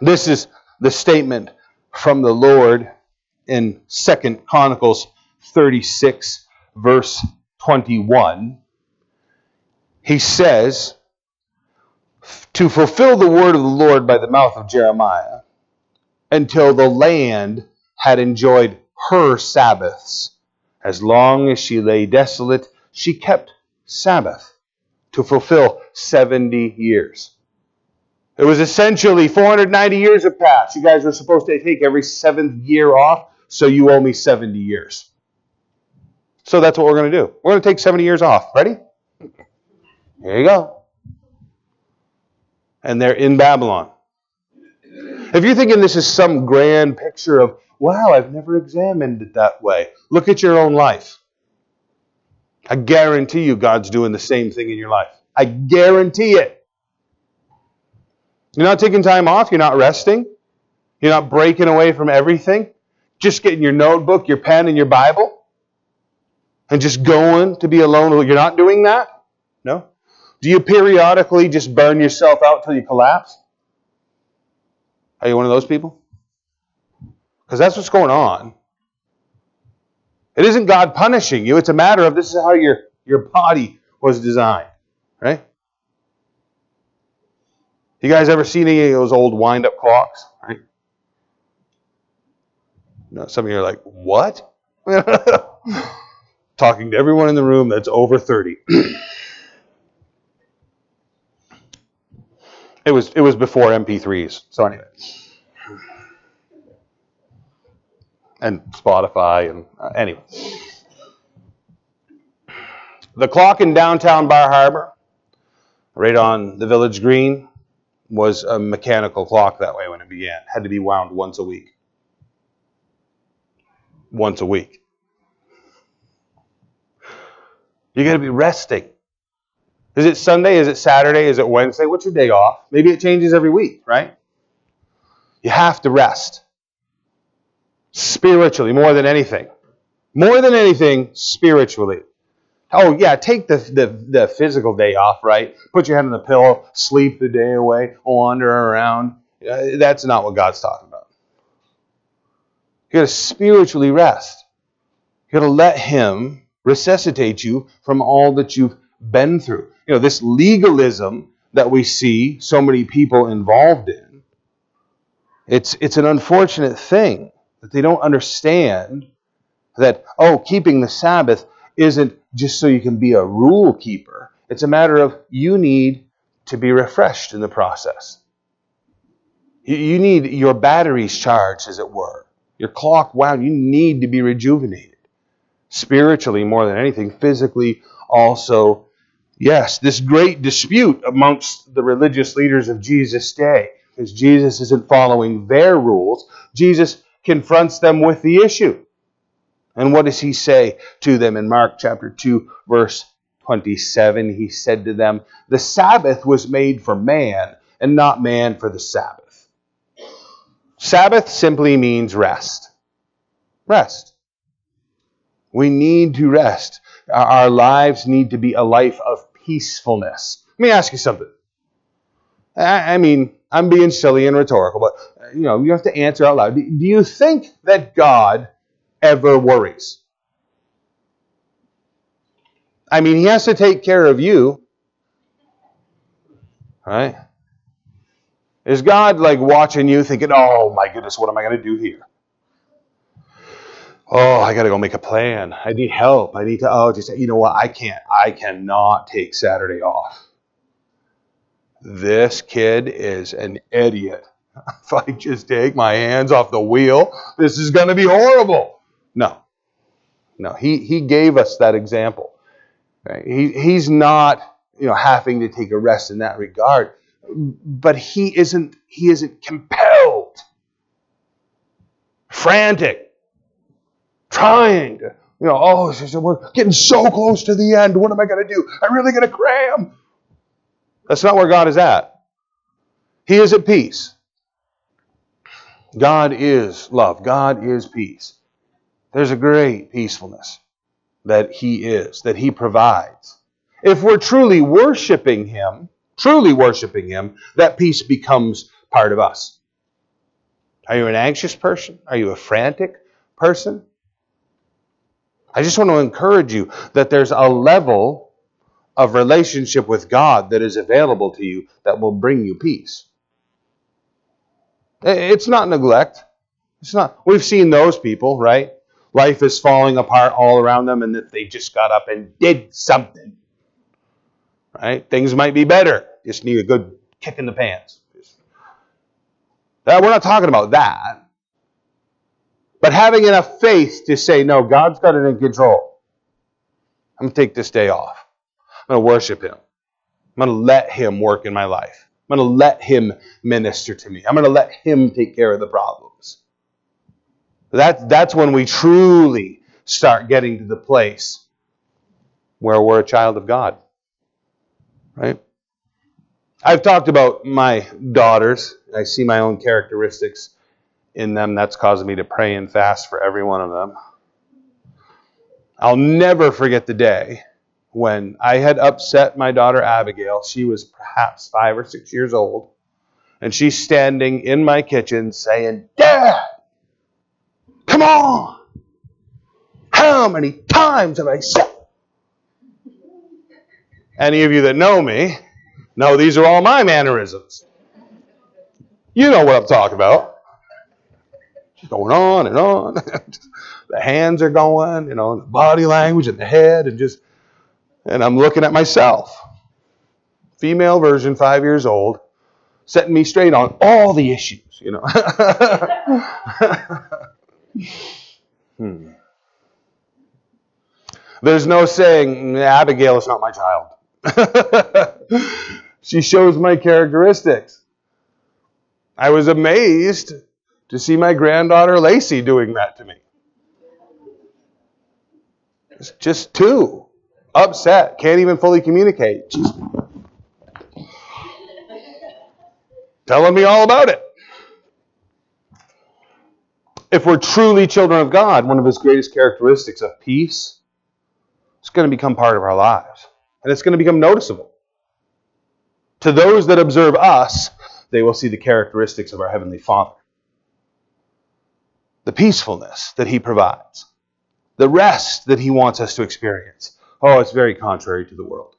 This is the statement from the Lord in Second Chronicles 36, verse 21. He says, To fulfill the word of the Lord by the mouth of Jeremiah, until the land had enjoyed her Sabbaths. As long as she lay desolate, she kept Sabbath to fulfill 70 years. It was essentially 490 years have passed. You guys were supposed to take every seventh year off, so you owe me 70 years. So that's what we're going to do. We're going to take 70 years off. Ready? Here you go. And they're in Babylon. If you're thinking this is some grand picture of, wow, I've never examined it that way, look at your own life. I guarantee you God's doing the same thing in your life. I guarantee it. You're not taking time off. You're not resting. You're not breaking away from everything. Just getting your notebook, your pen, and your Bible and just going to be alone. You're not doing that? No? Do you periodically just burn yourself out till you collapse? Are you one of those people? Because that's what's going on. It isn't God punishing you. It's a matter of this is how your, your body was designed. Right? You guys ever seen any of those old wind up clocks? Right? Some of you are like, what? Talking to everyone in the room that's over 30. it was it was before MP3s. So anyway. And Spotify and uh, anyway. The clock in downtown Bar Harbor, right on the village green, was a mechanical clock that way when it began. Had to be wound once a week. Once a week. You got to be resting. Is it Sunday? Is it Saturday? Is it Wednesday? What's your day off? Maybe it changes every week, right? You have to rest. Spiritually, more than anything. More than anything, spiritually. Oh, yeah, take the, the, the physical day off, right? Put your head on the pillow, sleep the day away, wander around. Uh, that's not what God's talking about. You got to spiritually rest. You got to let Him resuscitate you from all that you've been through. You know, this legalism that we see so many people involved in, it's, it's an unfortunate thing that they don't understand that, oh, keeping the Sabbath isn't just so you can be a rule keeper. It's a matter of you need to be refreshed in the process. You need your batteries charged, as it were, your clock wound. You need to be rejuvenated spiritually more than anything, physically also. Yes, this great dispute amongst the religious leaders of Jesus' day, because Jesus isn't following their rules. Jesus confronts them with the issue. And what does he say to them in Mark chapter 2, verse 27? He said to them, The Sabbath was made for man, and not man for the Sabbath. Sabbath simply means rest. Rest. We need to rest. Our lives need to be a life of peacefulness. Let me ask you something. I mean, I'm being silly and rhetorical, but you know, you have to answer out loud. Do you think that God ever worries? I mean, He has to take care of you, right? Is God like watching you thinking, oh my goodness, what am I going to do here? Oh, I got to go make a plan. I need help. I need to, oh, just, you know what? I can't, I cannot take Saturday off. This kid is an idiot. if I just take my hands off the wheel, this is going to be horrible. No. No, he, he gave us that example. Right? He, he's not, you know, having to take a rest in that regard but he isn't he isn't compelled frantic trying. To you know oh we're getting so close to the end. What am i going to do? I'm really going to cram. That's not where god is at. He is at peace. God is love. God is peace. There's a great peacefulness that he is that he provides. If we're truly worshiping him truly worshiping Him, that peace becomes part of us. Are you an anxious person? Are you a frantic person? I just want to encourage you that there's a level of relationship with God that is available to you that will bring you peace. It's not neglect. It's not. We've seen those people, right? Life is falling apart all around them, and that they just got up and did something. Right? Things might be better just need a good kick in the pants. That, we're not talking about that. But having enough faith to say, no, God's got it in control. I'm going to take this day off. I'm going to worship Him. I'm going to let Him work in my life. I'm going to let Him minister to me. I'm going to let Him take care of the problems. That, that's when we truly start getting to the place where we're a child of God. Right? I've talked about my daughters. I see my own characteristics in them. That's causing me to pray and fast for every one of them. I'll never forget the day when I had upset my daughter Abigail. She was perhaps five or six years old. And she's standing in my kitchen saying, Dad, come on. How many times have I said? Any of you that know me, know these are all my mannerisms. You know what I'm talking about. Going on and on. the hands are going, you know, the body language and the head, and just, and I'm looking at myself. Female version, five years old, setting me straight on all the issues, you know. hmm. There's no saying, Abigail is not my child. She shows my characteristics. I was amazed to see my granddaughter Lacey doing that to me. It's just two. Upset, can't even fully communicate. telling me all about it. If we're truly children of God, one of his greatest characteristics of peace, it's going to become part of our lives. And it's going to become noticeable. To those that observe us, they will see the characteristics of our Heavenly Father. The peacefulness that He provides, the rest that He wants us to experience. Oh, it's very contrary to the world.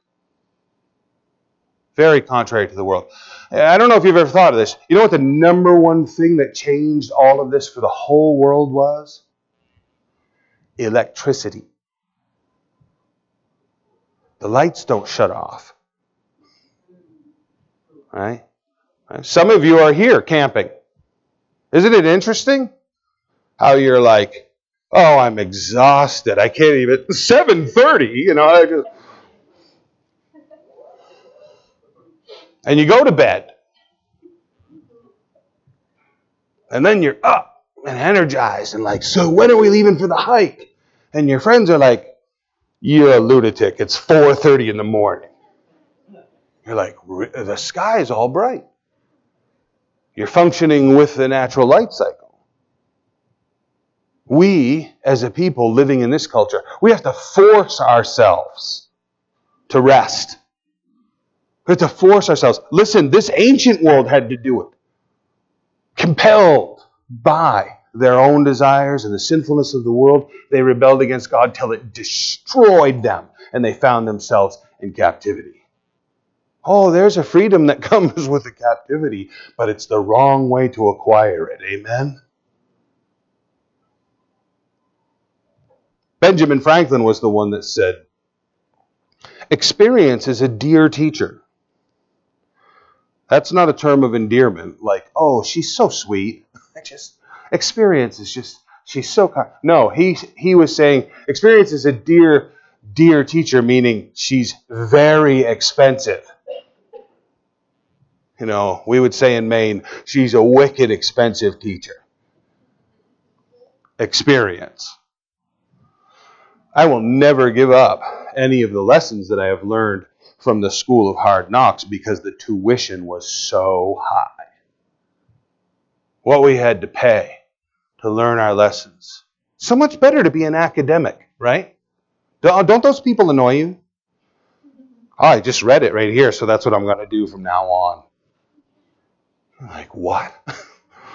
Very contrary to the world. I don't know if you've ever thought of this. You know what the number one thing that changed all of this for the whole world was? Electricity. The lights don't shut off. Right? Some of you are here camping. Isn't it interesting how you're like, oh, I'm exhausted. I can't even 7:30, you know, I just And you go to bed. And then you're up and energized and like, so when are we leaving for the hike? And your friends are like, you're a lunatic. It's 4:30 in the morning. You're like, the sky is all bright. You're functioning with the natural light cycle. We, as a people living in this culture, we have to force ourselves to rest. We have to force ourselves. Listen, this ancient world had to do it. compelled by their own desires and the sinfulness of the world, they rebelled against God till it destroyed them and they found themselves in captivity. Oh, there's a freedom that comes with the captivity, but it's the wrong way to acquire it. Amen? Benjamin Franklin was the one that said, Experience is a dear teacher. That's not a term of endearment, like, oh, she's so sweet. I just experience is just she's so kind. No, he he was saying experience is a dear dear teacher, meaning she's very expensive. You know, we would say in Maine, she's a wicked expensive teacher. Experience. I will never give up any of the lessons that I have learned from the school of hard knocks because the tuition was so high. What we had to pay to learn our lessons. So much better to be an academic, right? Don't uh, those people annoy you? Oh, I just read it right here, so that's what I'm going to do from now on. I'm like, what?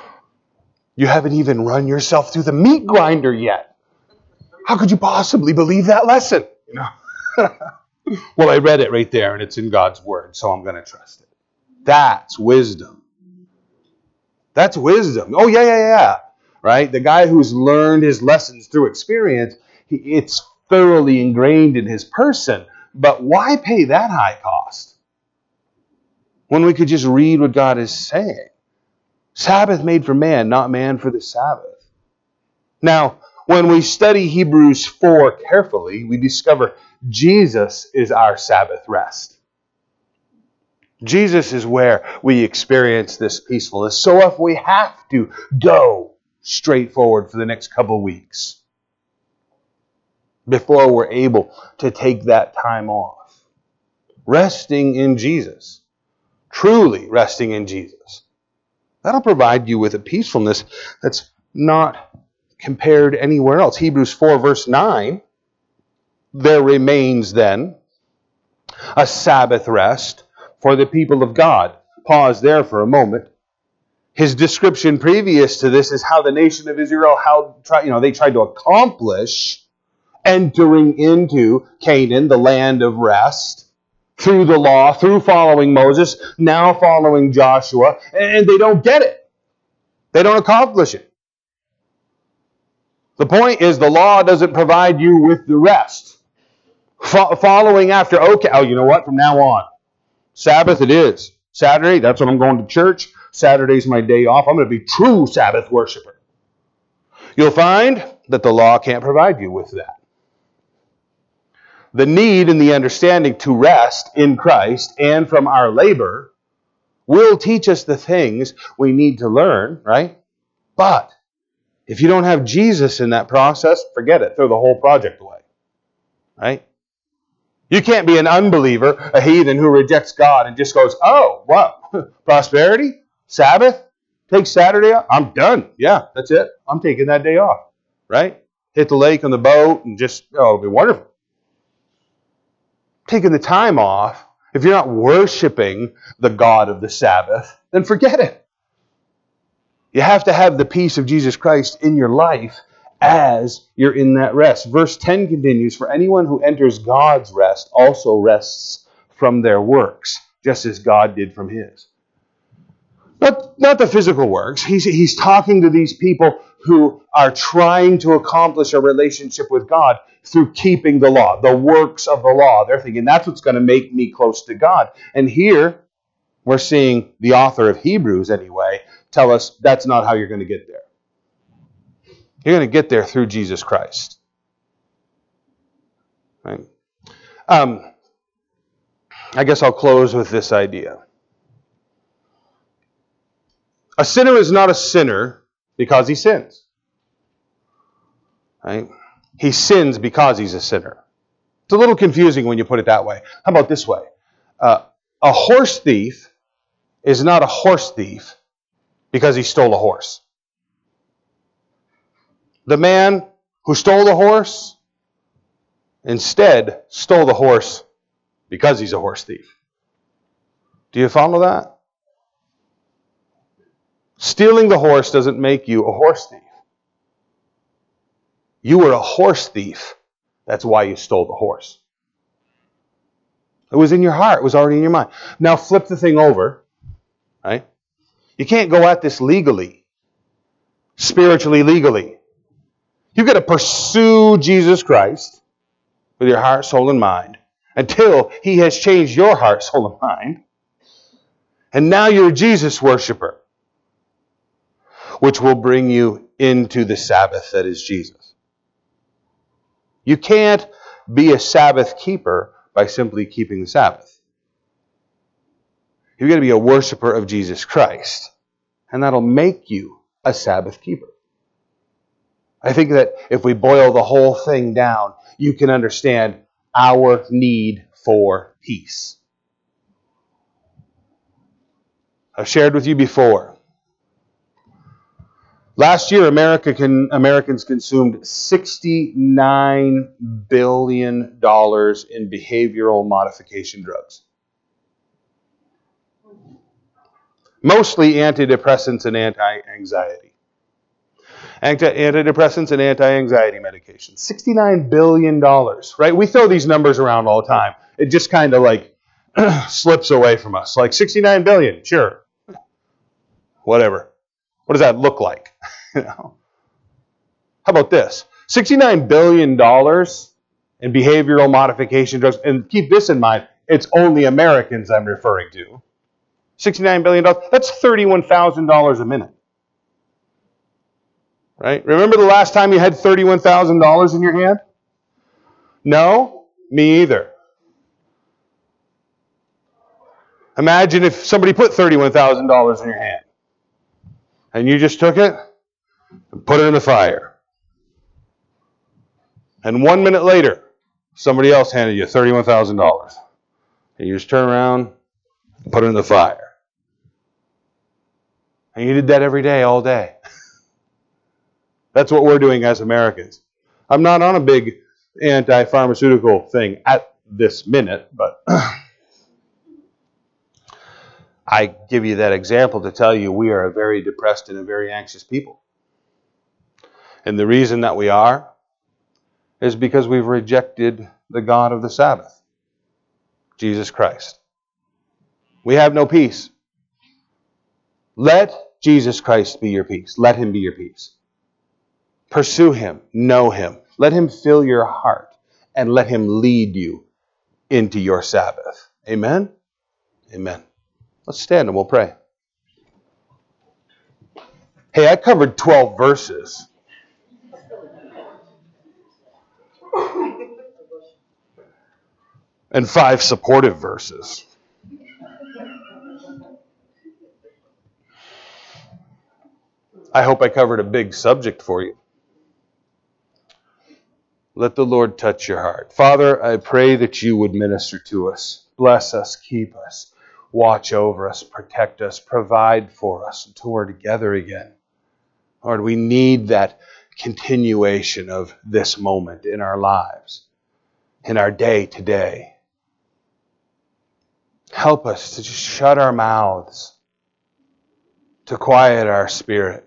you haven't even run yourself through the meat grinder yet. How could you possibly believe that lesson? You know? well, I read it right there, and it's in God's word, so I'm going to trust it. That's wisdom. That's wisdom. Oh, yeah, yeah, yeah right? The guy who's learned his lessons through experience, he, it's thoroughly ingrained in his person. But why pay that high cost when we could just read what God is saying? Sabbath made for man, not man for the Sabbath. Now, when we study Hebrews 4 carefully, we discover Jesus is our Sabbath rest. Jesus is where we experience this peacefulness. So if we have to go straightforward for the next couple weeks before we're able to take that time off. Resting in Jesus. Truly resting in Jesus. That'll provide you with a peacefulness that's not compared anywhere else. Hebrews 4, verse 9 there remains then a Sabbath rest for the people of God. Pause there for a moment. His description previous to this is how the nation of Israel, how you know they tried to accomplish entering into Canaan, the land of rest, through the law, through following Moses, now following Joshua, and they don't get it. They don't accomplish it. The point is, the law doesn't provide you with the rest. Fo- following after, okay, oh, you know what? From now on, Sabbath it is. Saturday, that's when I'm going to church. Saturday's my day off. I'm going to be true Sabbath worshiper. You'll find that the law can't provide you with that. The need and the understanding to rest in Christ and from our labor will teach us the things we need to learn, right? But if you don't have Jesus in that process, forget it. Throw the whole project away. Right? You can't be an unbeliever, a heathen who rejects God and just goes, oh, what? Prosperity? Sabbath, take Saturday off. I'm done. Yeah, that's it. I'm taking that day off. Right? Hit the lake on the boat and just, oh, it'll be wonderful. Taking the time off, if you're not worshiping the God of the Sabbath, then forget it. You have to have the peace of Jesus Christ in your life as you're in that rest. Verse 10 continues For anyone who enters God's rest also rests from their works, just as God did from his. Not, not the physical works. He's, he's talking to these people who are trying to accomplish a relationship with God through keeping the law, the works of the law. They're thinking that's what's going to make me close to God. And here we're seeing the author of Hebrews, anyway, tell us that's not how you're going to get there. You're going to get there through Jesus Christ. Right? Um, I guess I'll close with this idea. A sinner is not a sinner because he sins. Right? He sins because he's a sinner. It's a little confusing when you put it that way. How about this way? Uh, a horse thief is not a horse thief because he stole a horse. The man who stole the horse instead stole the horse because he's a horse thief. Do you follow that? Stealing the horse doesn't make you a horse thief. You were a horse thief. That's why you stole the horse. It was in your heart, it was already in your mind. Now flip the thing over, right? You can't go at this legally, spiritually, legally. You've got to pursue Jesus Christ with your heart, soul, and mind until He has changed your heart, soul, and mind. And now you're a Jesus worshiper, which will bring you into the Sabbath that is Jesus. You can't be a Sabbath keeper by simply keeping the Sabbath. You've got to be a worshiper of Jesus Christ, and that'll make you a Sabbath keeper. I think that if we boil the whole thing down, you can understand our need for peace. I've shared with you before Last year, America can, Americans consumed $69 billion in behavioral modification drugs. Mostly antidepressants and anti anxiety. Antidepressants and anti anxiety medications. $69 billion, right? We throw these numbers around all the time. It just kind of like slips away from us. Like 69 billion, sure. Whatever. What does that look like? How about this? $69 billion in behavioral modification drugs. And keep this in mind it's only Americans I'm referring to. $69 billion. That's $31,000 a minute. Right? Remember the last time you had $31,000 in your hand? No? Me either. Imagine if somebody put $31,000 in your hand and you just took it and put it in the fire. And one minute later, somebody else handed you $31,000. And you just turn around and put it in the fire. And you did that every day, all day. That's what we're doing as Americans. I'm not on a big anti pharmaceutical thing at this minute, but I give you that example to tell you we are a very depressed and a very anxious people. And the reason that we are is because we've rejected the God of the Sabbath, Jesus Christ. We have no peace. Let Jesus Christ be your peace. Let him be your peace. Pursue him, know him. Let him fill your heart and let him lead you into your Sabbath. Amen? Amen. Let's stand and we'll pray. Hey, I covered 12 verses. And five supportive verses. I hope I covered a big subject for you. Let the Lord touch your heart. Father, I pray that you would minister to us, bless us, keep us watch over us, protect us, provide for us until we're together again. Lord, we need that continuation of this moment in our lives, in our day to day. Help us to just shut our mouths, to quiet our spirit,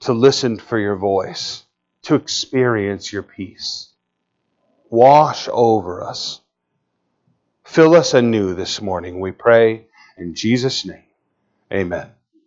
to listen for your voice, to experience your peace. Wash over us Fill us anew this morning, we pray. In Jesus' name, amen.